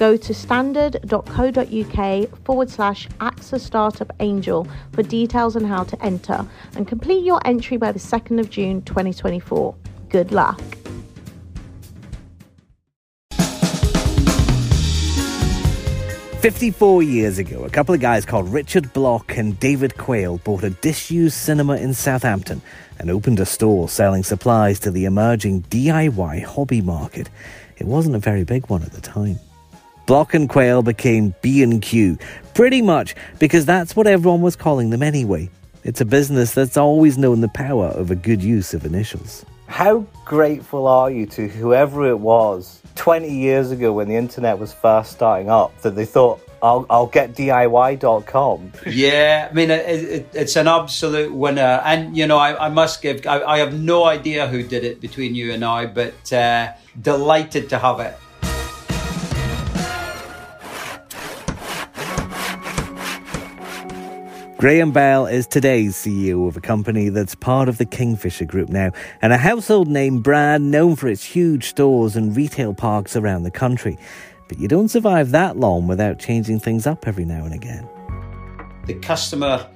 go to standard.co.uk forward slash AXA Startup Angel for details on how to enter and complete your entry by the 2nd of June 2024. Good luck. Fifty-four years ago, a couple of guys called Richard Block and David Quayle bought a disused cinema in Southampton and opened a store selling supplies to the emerging DIY hobby market. It wasn't a very big one at the time. Block and Quayle became B&Q, pretty much because that's what everyone was calling them anyway. It's a business that's always known the power of a good use of initials. How grateful are you to whoever it was 20 years ago when the internet was first starting up that they thought, I'll, I'll get DIY.com. Yeah, I mean, it, it, it's an absolute winner. And, you know, I, I must give, I, I, have no idea who did it between you and I, but uh, delighted to have it. Graham Bell is today's CEO of a company that's part of the Kingfisher Group now, and a household name brand known for its huge stores and retail parks around the country. But you don't survive that long without changing things up every now and again. The customer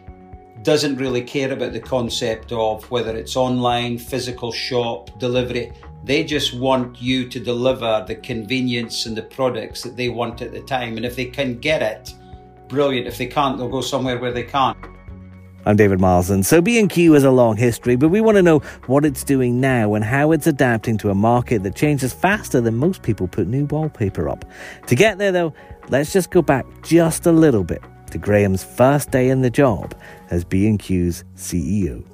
doesn't really care about the concept of whether it's online, physical shop, delivery. They just want you to deliver the convenience and the products that they want at the time. And if they can get it, brilliant. If they can't, they'll go somewhere where they can't. I'm David Marsden. So B&Q has a long history, but we want to know what it's doing now and how it's adapting to a market that changes faster than most people put new wallpaper up. To get there though, let's just go back just a little bit to Graham's first day in the job as B&Q's CEO.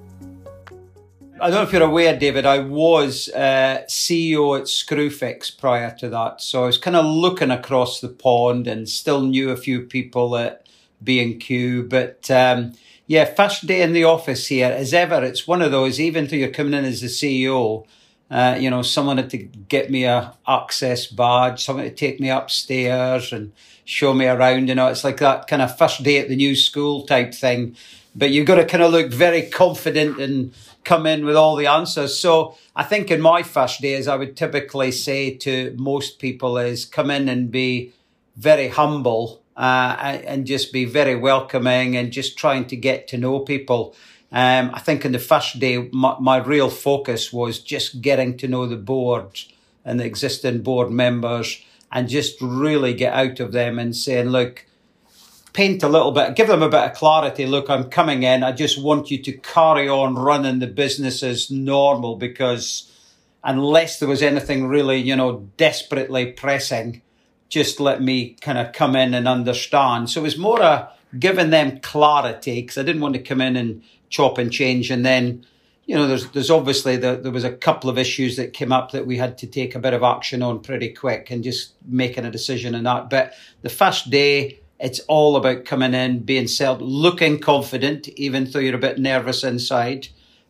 I don't know if you're aware, David, I was uh, CEO at Screwfix prior to that. So I was kind of looking across the pond and still knew a few people at B&Q. But um, yeah, first day in the office here, as ever, it's one of those, even though you're coming in as the CEO, uh, you know, someone had to get me a access badge, someone to take me upstairs and show me around. You know, it's like that kind of first day at the new school type thing. But you've got to kind of look very confident and come in with all the answers. So I think in my first days, I would typically say to most people is come in and be very humble uh, and just be very welcoming and just trying to get to know people. Um, I think in the first day, my, my, real focus was just getting to know the board and the existing board members and just really get out of them and saying, look, paint a little bit, give them a bit of clarity. Look, I'm coming in. I just want you to carry on running the business as normal because unless there was anything really, you know, desperately pressing, just let me kind of come in and understand. So it was more a giving them clarity because I didn't want to come in and chop and change and then you know, there's there's obviously the, there was a couple of issues that came up that we had to take a bit of action on pretty quick and just making a decision on that. But the first day, it's all about coming in, being self, looking confident, even though you're a bit nervous inside.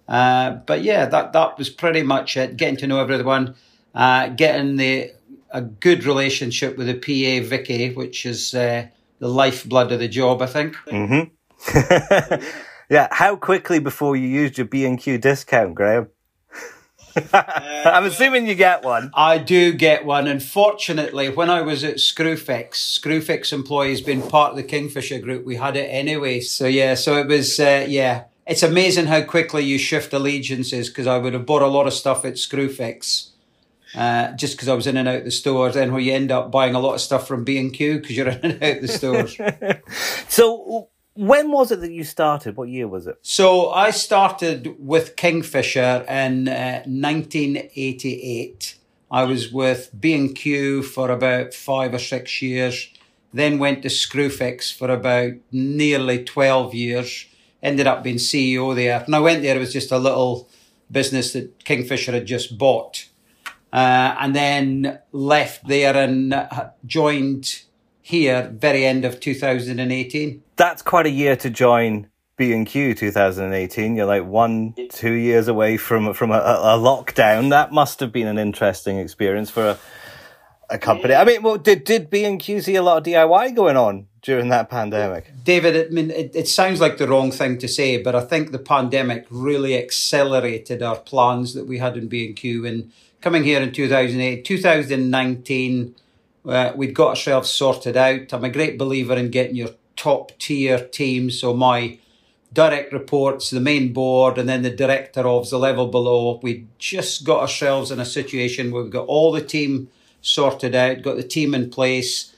Uh, but yeah, that that was pretty much it. Getting to know everyone, uh, getting the a good relationship with the PA Vicky, which is uh, the lifeblood of the job, I think. Mm-hmm. yeah. How quickly before you used your B and Q discount, Graham? I'm assuming you get one. I do get one. Unfortunately, when I was at Screwfix, Screwfix employees being part of the Kingfisher group, we had it anyway. So yeah, so it was uh, yeah. It's amazing how quickly you shift allegiances because I would have bought a lot of stuff at Screwfix. Uh, just because I was in and out the stores, then where you end up buying a lot of stuff from B and Q because you're in and out the stores. so, when was it that you started? What year was it? So I started with Kingfisher in uh, 1988. I was with B&Q for about five or six years, then went to Screwfix for about nearly 12 years, ended up being CEO there. And I went there, it was just a little business that Kingfisher had just bought. Uh, and then left there and uh, joined here very end of 2018. That's quite a year to join B&Q 2018. You're like one, two years away from from a, a lockdown. That must have been an interesting experience for a, a company. I mean, well, did did B&Q see a lot of DIY going on during that pandemic? David, I mean, it, it sounds like the wrong thing to say, but I think the pandemic really accelerated our plans that we had in B&Q. And coming here in 2008, 2019, uh, we'd got ourselves sorted out. I'm a great believer in getting your top tier team. So my direct reports, the main board, and then the director of the level below. We just got ourselves in a situation where we've got all the team sorted out, got the team in place.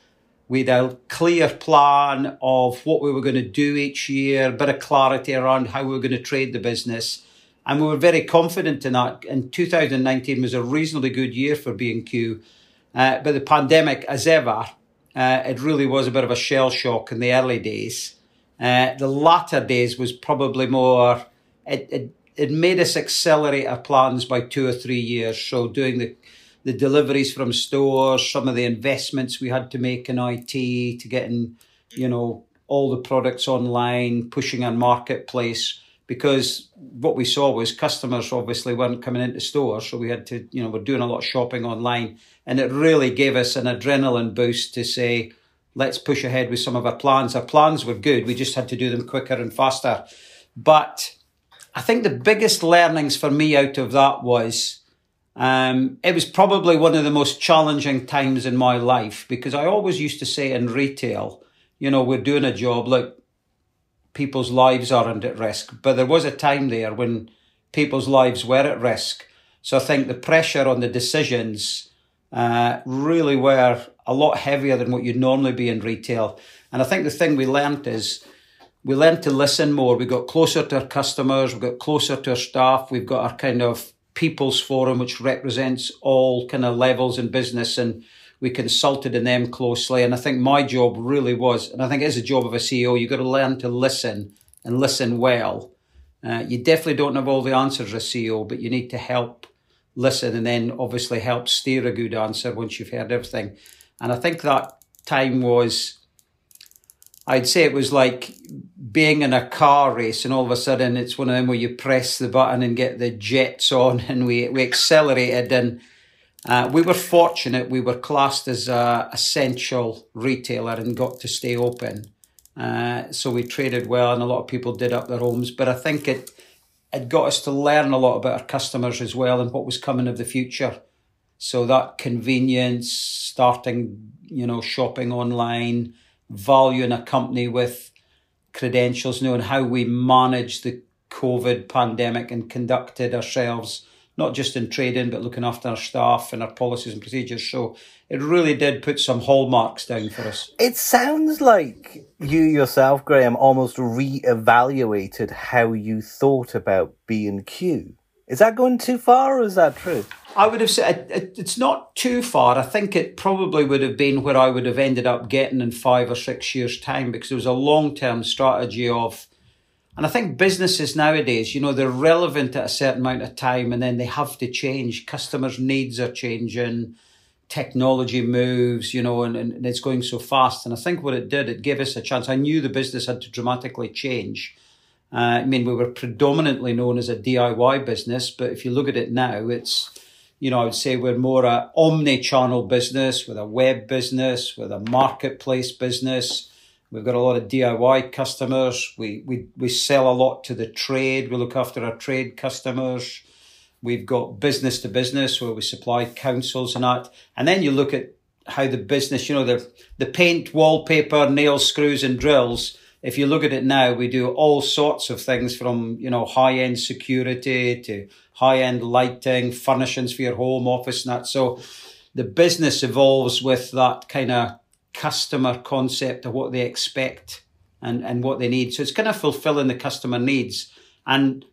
We had a clear plan of what we were going to do each year, a bit of clarity around how we were going to trade the business. And we were very confident in that. And 2019 was a reasonably good year for B&Q. Uh, but the pandemic, as ever, uh, it really was a bit of a shell shock in the early days. Uh, the latter days was probably more, it, it, it made us accelerate our plans by two or three years. So doing the, the deliveries from stores, some of the investments we had to make in IT to getting, you know, all the products online, pushing our marketplace because what we saw was customers obviously weren't coming into stores, so we had to, you know, we're doing a lot of shopping online, and it really gave us an adrenaline boost to say, let's push ahead with some of our plans. Our plans were good. We just had to do them quicker and faster. But I think the biggest learnings for me out of that was um, it was probably one of the most challenging times in my life because I always used to say in retail, you know, we're doing a job, look, people's lives aren't at risk. But there was a time there when people's lives were at risk. So I think the pressure on the decisions uh, really were a lot heavier than what you'd normally be in retail. And I think the thing we learned is we learned to listen more. We got closer to our customers, we got closer to our staff, we've got our kind of people's forum, which represents all kind of levels in business, and we consulted in them closely. And I think my job really was, and I think it is a job of a CEO, you've got to learn to listen and listen well. Uh, you definitely don't have all the answers as CEO, but you need to help listen and then obviously help steer a good answer once you've heard everything. And I think that time was, I'd say it was like being in a car race and all of a sudden it's one of them where you press the button and get the jets on and we, we accelerated and uh, we were fortunate. We were classed as a essential retailer and got to stay open. Uh, so we traded well and a lot of people did up their homes. But I think it, it got us to learn a lot about our customers as well and what was coming of the future. So that convenience, starting, you know, shopping online, valuing a company with credentials, knowing how we managed the COVID pandemic and conducted ourselves, not just in trading, but looking after our staff and our policies and procedures. So it really did put some hallmarks down for us. It sounds like you yourself, Graham, almost re-evaluated how you thought about B and Q. Is that going too far, or is that true? I would have said it's not too far. I think it probably would have been where I would have ended up getting in five or six years' time because it was a long term strategy of, and I think businesses nowadays, you know, they're relevant at a certain amount of time and then they have to change. Customers' needs are changing, technology moves, you know, and, and it's going so fast. And I think what it did, it gave us a chance. I knew the business had to dramatically change. Uh, I mean, we were predominantly known as a DIY business, but if you look at it now, it's you know, I would say we're more a omni-channel business with a web business, with a marketplace business. We've got a lot of DIY customers. We, we, we sell a lot to the trade. We look after our trade customers. We've got business to business where we supply councils and that. And then you look at how the business, you know, the, the paint, wallpaper, nails, screws and drills. If you look at it now, we do all sorts of things from, you know, high end security to high end lighting, furnishings for your home office and that. So the business evolves with that kind of customer concept of what they expect and, and what they need. So it's kind of fulfilling the customer needs. And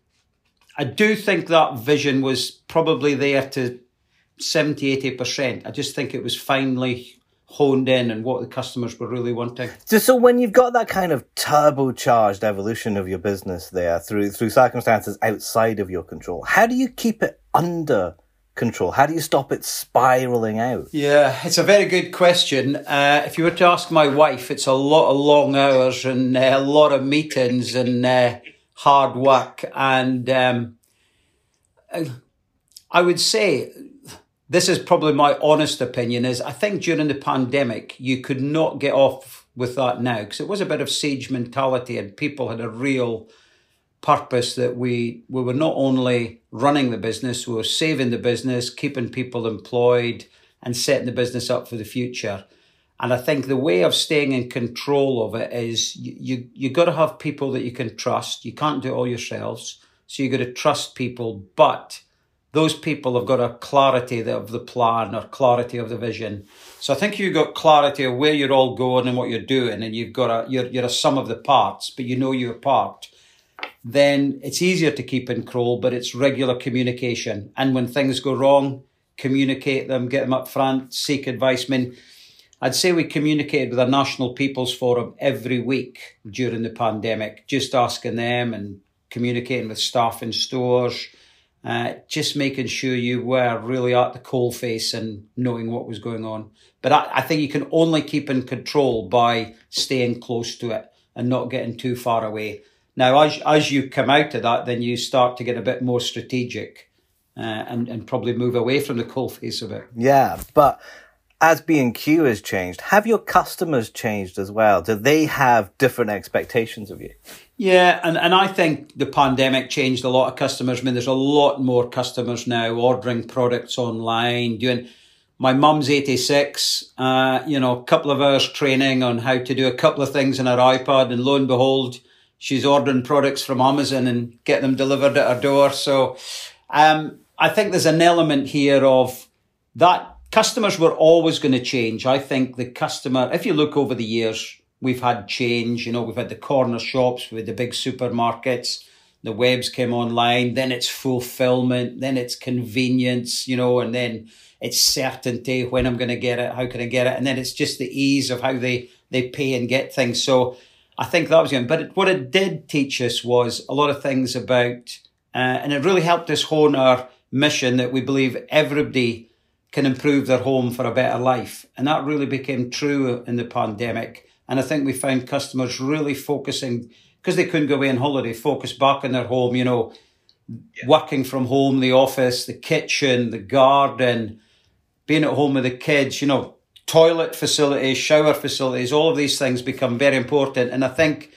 I do think that vision was probably there to 70, 80%. I just think it was finally honed in and what the customers were really wanting. So, so when you've got that kind of turbocharged evolution of your business there through through circumstances outside of your control, how do you keep it under control? How do you stop it spiraling out? Yeah, it's a very good question. Uh, if you were to ask my wife, it's a lot of long hours and uh, a lot of meetings and uh, hard work. And um, I would say this is probably my honest opinion is I think during the pandemic you could not get off with that now because it was a bit of siege mentality and people had a real purpose that we we were not only running the business we were saving the business keeping people employed and setting the business up for the future and I think the way of staying in control of it is you you, got to have people that you can trust you can't do it all yourselves so you got to trust people but those people have got a clarity of the plan or clarity of the vision. So I think you've got clarity of where you're all going and what you're doing, and you've got a you're you're a sum of the parts, but you know your part. Then it's easier to keep in control, but it's regular communication. And when things go wrong, communicate them, get them up front, seek advice. I mean, I'd say we communicated with our National People's Forum every week during the pandemic, just asking them and communicating with staff in stores uh, just making sure you were really at the coal face and knowing what was going on. But I, I, think you can only keep in control by staying close to it and not getting too far away. Now, as as you come out of that, then you start to get a bit more strategic uh, and and probably move away from the coal face of it. Yeah, but as B&Q has changed, have your customers changed as well? Do they have different expectations of you? Yeah, and, and I think the pandemic changed a lot of customers. I mean, there's a lot more customers now ordering products online, doing my mum's 86, uh, you know, a couple of hours training on how to do a couple of things on her iPad, and lo and behold, she's ordering products from Amazon and get them delivered at her door. So um, I think there's an element here of that customers were always going to change. I think the customer, if you look over the years, we've had change. You know, we've had the corner shops with the big supermarkets. The webs came online. Then it's fulfillment. Then it's convenience. You know, and then it's certainty when I'm going to get it. How can I get it? And then it's just the ease of how they they pay and get things. So I think that was good. But it, what it did teach us was a lot of things about, uh, and it really helped us hone our mission that we believe everybody can improve their home for a better life. And that really became true in the pandemic. And I think we found customers really focusing because they couldn't go away on holiday, focus back in their home, you know, yeah. working from home, the office, the kitchen, the garden, being at home with the kids, you know, toilet facilities, shower facilities, all of these things become very important. And I think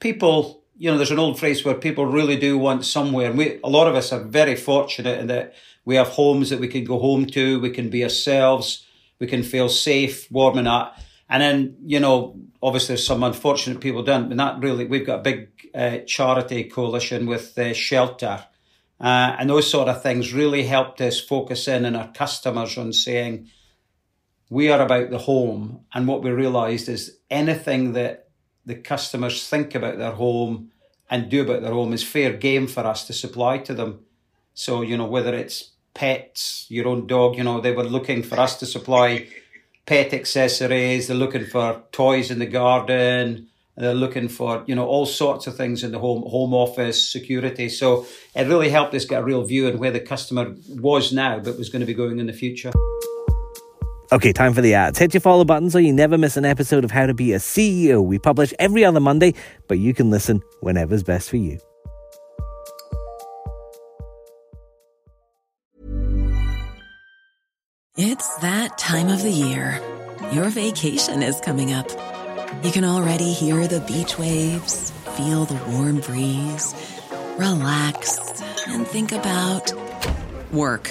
people, you know, there's an old phrase where people really do want somewhere. And we, a lot of us are very fortunate in that we have homes that we can go home to, we can be ourselves, we can feel safe, warm and that. And then, you know, obviously some unfortunate people don't, and that really, we've got a big uh, charity coalition with uh, Shelter. Uh, and those sort of things really helped us focus in on our customers on saying, we are about the home. And what we realized is anything that the customers think about their home and do about their home is fair game for us to supply to them. So, you know, whether it's pets, your own dog, you know, they were looking for us to supply pet accessories. They're looking for toys in the garden. They're looking for, you know, all sorts of things in the home, home office, security. So it really helped us get a real view on where the customer was now, but was going to be going in the future. Okay, time for the ads. Hit your follow button so you never miss an episode of How to Be a CEO. We publish every other Monday, but you can listen whenever's best for you. It's that time of the year. Your vacation is coming up. You can already hear the beach waves, feel the warm breeze, relax, and think about work.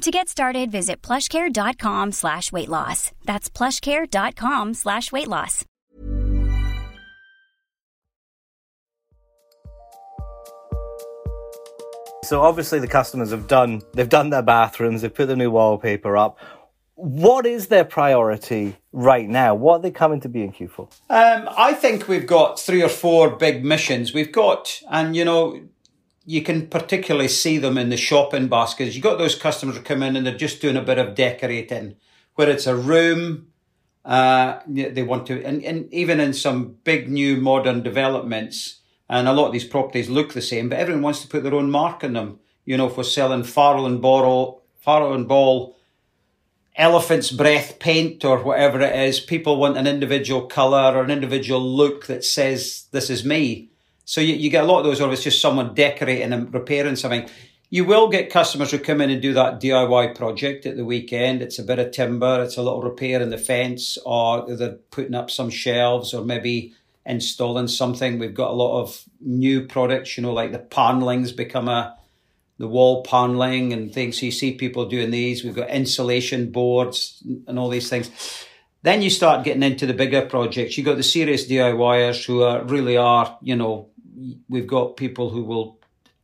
To get started, visit plushcare.com slash weight loss. That's plushcare.com slash weight loss. So obviously the customers have done they've done their bathrooms, they've put the new wallpaper up. What is their priority right now? What are they coming to B&Q for? Um, I think we've got three or four big missions. We've got, and you know, you can particularly see them in the shopping baskets. You've got those customers who come in and they're just doing a bit of decorating, where it's a room, uh, they want to, and, and even in some big new modern developments, and a lot of these properties look the same, but everyone wants to put their own mark on them. You know, we're selling Farrow and Ball, Farrow and Ball, elephant's breath paint or whatever it is, people want an individual colour or an individual look that says, this is me. So you, you get a lot of those, or it's just someone decorating and repairing something. You will get customers who come in and do that DIY project at the weekend. It's a bit of timber, it's a little repair in the fence, or they're putting up some shelves, or maybe installing something. We've got a lot of new products, you know, like the paneling's become a the wall paneling and things. So you see people doing these. We've got insulation boards and all these things. Then you start getting into the bigger projects. You've got the serious DIYers who are really are, you know, we've got people who will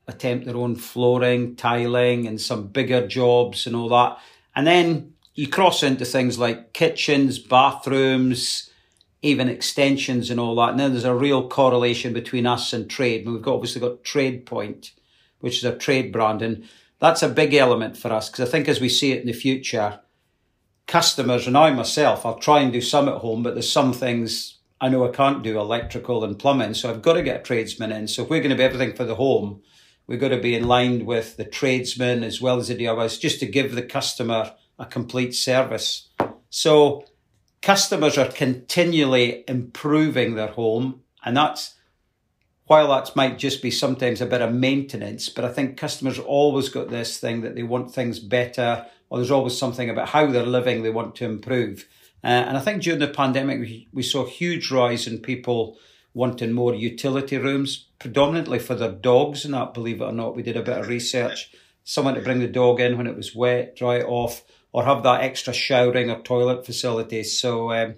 attempt their own flooring, tiling, and some bigger jobs and all that. And then you cross into things like kitchens, bathrooms, even extensions and all that. And then there's a real correlation between us and trade. And we've got, obviously got Trade Point, which is a trade brand. And that's a big element for us because I think as we see it in the future, customers and I myself, I'll try and do some at home, but there's some things I know I can't do electrical and plumbing, so I've got to get a tradesman in. So if we're going to be everything for the home, we've got to be in line with the tradesman as well as the DIYs, just to give the customer a complete service. So customers are continually improving their home, and that's while that might just be sometimes a bit of maintenance, but I think customers always got this thing that they want things better, or there's always something about how they're living they want to improve. Uh, and I think during the pandemic, we, we saw a huge rise in people wanting more utility rooms, predominantly for their dogs. And that, believe it or not, we did a bit of research. Someone to bring the dog in when it was wet, dry it off, or have that extra showering or toilet facilities. So, um,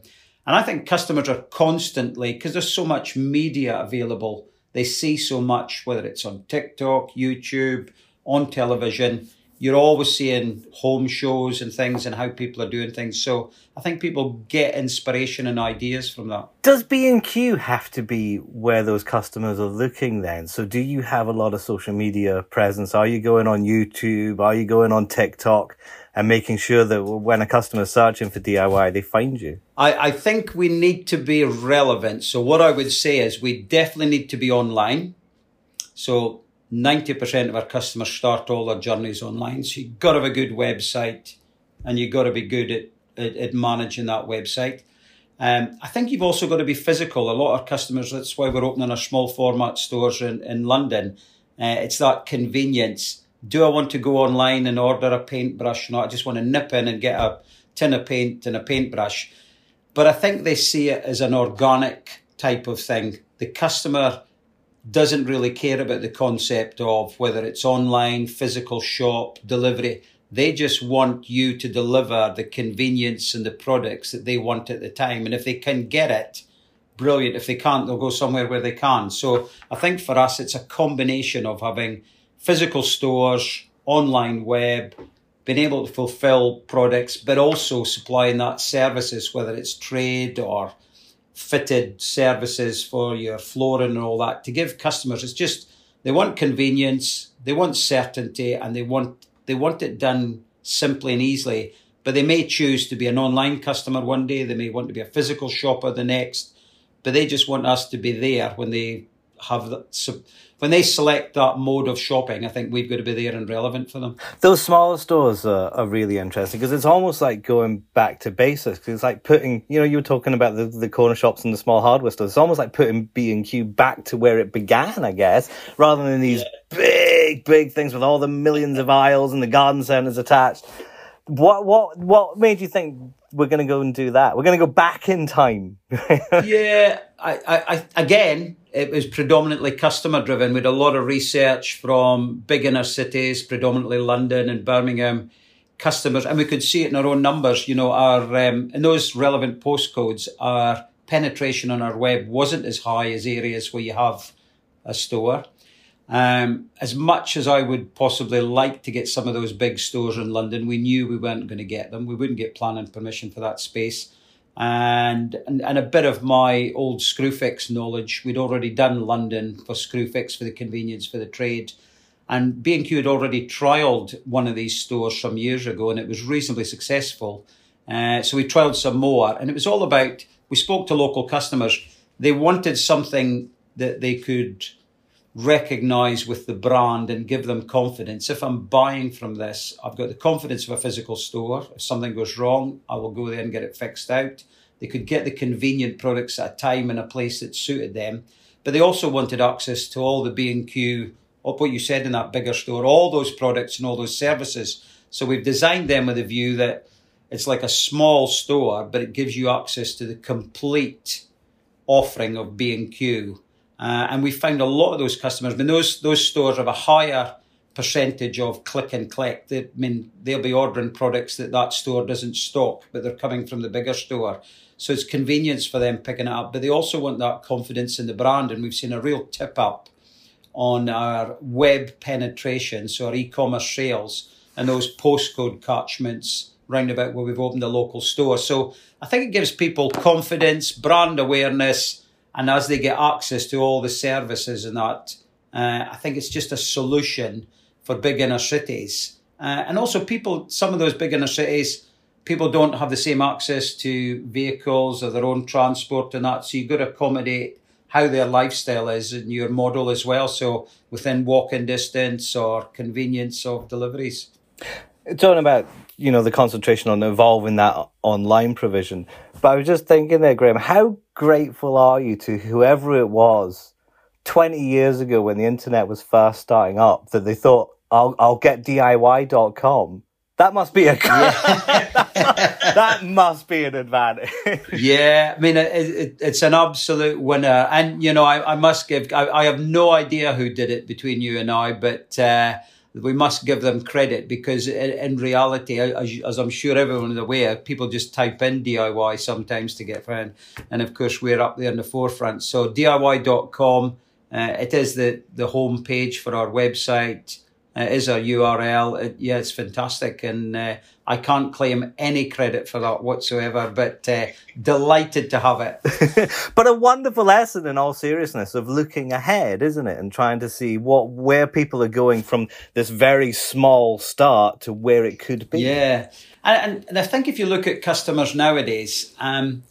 and I think customers are constantly, because there's so much media available, they see so much, whether it's on TikTok, YouTube, on television you're always seeing home shows and things and how people are doing things. So I think people get inspiration and ideas from that. Does B&Q have to be where those customers are looking then? So do you have a lot of social media presence? Are you going on YouTube? Are you going on TikTok? And making sure that when a customer is searching for DIY, they find you? I, I think we need to be relevant. So what I would say is we definitely need to be online. So 90% of our customers start all their journeys online. So you've got to have a good website and you've got to be good at, at, at managing that website. Um, I think you've also got to be physical. A lot of customers, that's why we're opening our small format stores in, in London. Uh, it's that convenience. Do I want to go online and order a paintbrush? No, I just want to nip in and get a tin of paint and a paintbrush. But I think they see it as an organic type of thing. The customer doesn't really care about the concept of whether it's online, physical shop, delivery. They just want you to deliver the convenience and the products that they want at the time. And if they can get it, brilliant. If they can't, they'll go somewhere where they can. So I think for us, it's a combination of having physical stores, online web, being able to fulfill products, but also supplying that services, whether it's trade or fitted services for your flooring and all that to give customers. It's just they want convenience, they want certainty, and they want they want it done simply and easily. But they may choose to be an online customer one day, they may want to be a physical shopper the next, but they just want us to be there when they have the, when they select that mode of shopping. I think we've got to be there and relevant for them. Those smaller stores are, are really interesting because it's almost like going back to basics. It's like putting, you know, you were talking about the, the corner shops and the small hardware stores. It's almost like putting B and Q back to where it began, I guess, rather than these yeah. big, big things with all the millions of aisles and the garden centers attached. What what what made you think we're going to go and do that? We're going to go back in time. yeah, I, I, again, it was predominantly customer driven. We a lot of research from big inner cities, predominantly London and Birmingham customers, and we could see it in our own numbers. You know, our um, in those relevant postcodes, our penetration on our web wasn't as high as areas where you have a store. Um, as much as I would possibly like to get some of those big stores in London, we knew we weren't going to get them. We wouldn't get planning permission for that space. And, and, and a bit of my old Screwfix knowledge. We'd already done London for Screwfix for the convenience for the trade. And B&Q had already trialled one of these stores some years ago and it was reasonably successful. Uh, so we trialled some more and it was all about, we spoke to local customers. They wanted something that they could recognize with the brand and give them confidence. If I'm buying from this, I've got the confidence of a physical store. If something goes wrong, I will go there and get it fixed out. They could get the convenient products at a time and a place that suited them. But they also wanted access to all the B&Q, what you said in that bigger store, all those products and all those services. So we've designed them with a view that it's like a small store, but it gives you access to the complete offering of B&Q uh, and we found a lot of those customers. I mean, those those stores have a higher percentage of click and collect. They, I mean, they'll be ordering products that that store doesn't stock, but they're coming from the bigger store. So it's convenience for them picking it up. But they also want that confidence in the brand, and we've seen a real tip up on our web penetration, so our e-commerce sales and those postcode catchments round about where we've opened a local store. So I think it gives people confidence, brand awareness and as they get access to all the services and that, uh, I think it's just a solution for big inner cities. Uh, and also, people, some of those big inner cities, people don't have the same access to vehicles or their own transport and that. So you've got to accommodate how their lifestyle is in your model as well. So within walking distance or convenience of deliveries. Talking about you know the concentration on evolving that online provision, but I was just thinking there, Graham, how grateful are you to whoever it was 20 years ago when the internet was first starting up that they thought, I'll, I'll get DIY.com? That must be a yeah. that must be an advantage. yeah, I mean it, it, it's an absolute winner, and you know I, I must give I, I, have no idea who did it between you and I, but uh, we must give them credit because in, reality, as, as, I'm sure everyone is aware, people just type in DIY sometimes to get found. And of course, we're up there in the forefront. So DIY.com, uh, it is the, the home page for our website. Uh, is our URL. It, yeah, it's fantastic. And uh, I can't claim any credit for that whatsoever, but uh, delighted to have it. but a wonderful lesson in all seriousness of looking ahead, isn't it? And trying to see what, where people are going from this very small start to where it could be. Yeah. And, and I think if you look at customers nowadays, um,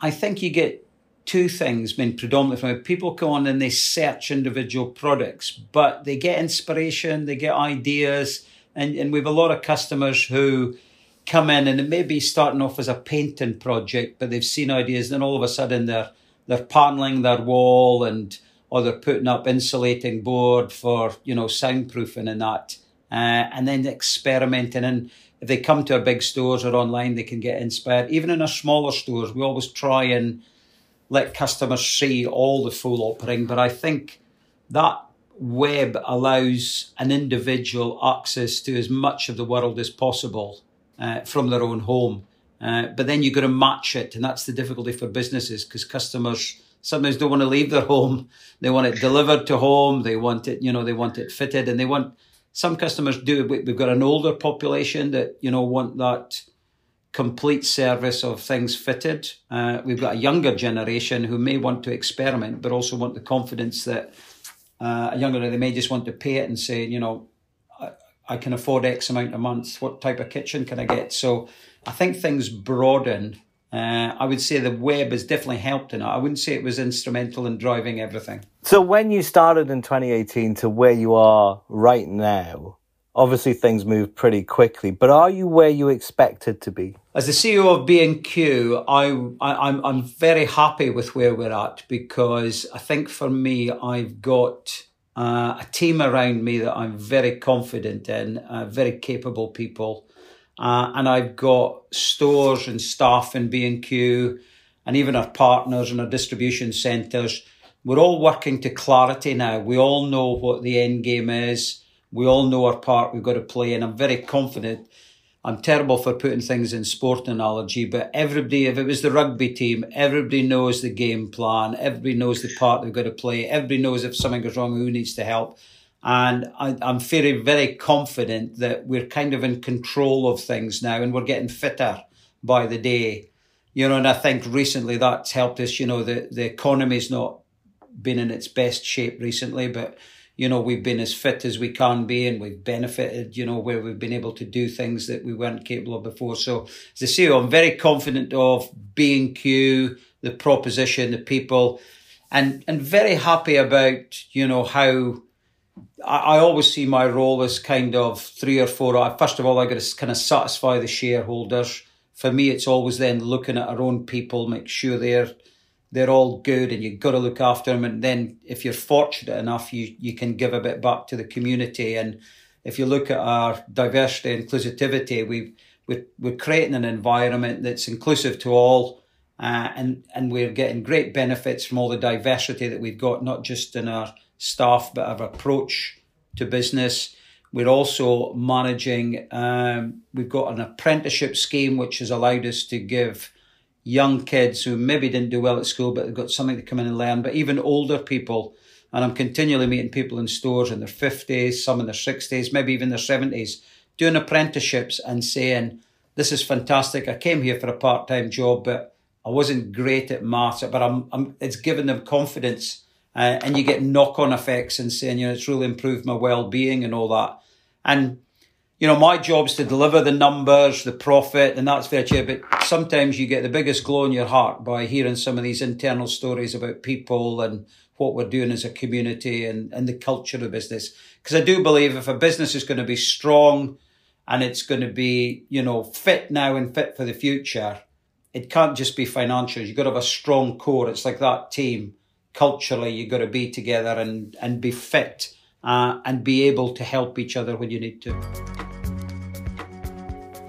I think you get two things, I mean, predominantly from. People come on and they search individual products, but they get inspiration, they get ideas, and, and we have a lot of customers who come in and it may be starting off as a painting project, but they've seen ideas, then all of a sudden they're they're paneling their wall and or they're putting up insulating board for you know soundproofing and that, uh, and then experimenting. And if they come to our big stores or online, they can get inspired. Even in our smaller stores, we always try and let customers see all the full offering. But I think that web allows an individual access to as much of the world as possible uh, from their own home. Uh, but then you've got to match it, and that's the difficulty for businesses because customers sometimes don't want to leave their home. They want it delivered to home. They want it, you know, they want it fitted, and they want. Some customers do. We've got an older population that you know want that complete service of things fitted. Uh, we've got a younger generation who may want to experiment, but also want the confidence that uh, a younger they may just want to pay it and say, you know, I, I can afford X amount a month. What type of kitchen can I get? So I think things broaden. Uh, I would say the web has definitely helped in it. I wouldn't say it was instrumental in driving everything. So when you started in 2018 to where you are right now, obviously things move pretty quickly, but are you where you expected to be? As the CEO of B&Q, I, I, I'm, I'm very happy with where we're at because I think for me, I've got uh, a team around me that I'm very confident in, uh, very capable people. Uh, and I've got stores and staff in B&Q and even our partners and our distribution centres. We're all working to clarity now. We all know what the end game is we all know our part we've got to play, and I'm very confident. I'm terrible for putting things in sport analogy, but everybody, if it was the rugby team, everybody knows the game plan, everybody knows the part they've got to play, everybody knows if something goes wrong, who needs to help. And I, am very, very confident that we're kind of in control of things now and we're getting fitter by the day. You know, and I think recently that's helped us. You know, the, the economy's not been in its best shape recently, but you know, we've been as fit as we can be and we've benefited, you know, where we've been able to do things that we weren't capable of before. So as I say, I'm very confident of B&Q, the proposition, the people, and, and very happy about, you know, how I, I always see my role as kind of three or four. First of all, I got to kind of satisfy the shareholders. For me, it's always then looking at our own people, make sure they're they're all good and you've got to look after them. And then if you're fortunate enough, you, you can give a bit back to the community. And if you look at our diversity and inclusivity, we we're, we're creating an environment that's inclusive to all. Uh, and, and we're getting great benefits from all the diversity that we've got, not just in our staff, but our approach to business. We're also managing, um, we've got an apprenticeship scheme which has allowed us to give young kids who maybe didn't do well at school, but they've got something to come in and learn, but even older people. And I'm continually meeting people in stores in their 50s, some in their 60s, maybe even their 70s, doing apprenticeships and saying, This is fantastic. I came here for a part time job, but I wasn't great at maths, but I'm, I'm it's given them confidence. Uh, and you get knock on effects and saying, you know, it's really improved my well being and all that. And you know, my job is to deliver the numbers, the profit, and that's very true. But sometimes you get the biggest glow in your heart by hearing some of these internal stories about people and what we're doing as a community and, and the culture of business. Because I do believe if a business is going to be strong and it's going to be, you know, fit now and fit for the future, it can't just be financial. You've got to have a strong core. It's like that team. Culturally, you've got to be together and, and be fit uh, and be able to help each other when you need to.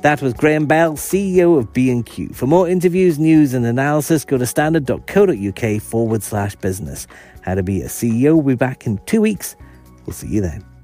That was Graham Bell, CEO of B&Q. For more interviews, news and analysis, go to standard.co.uk forward slash business. How to be a CEO We'll be back in two weeks. We'll see you then.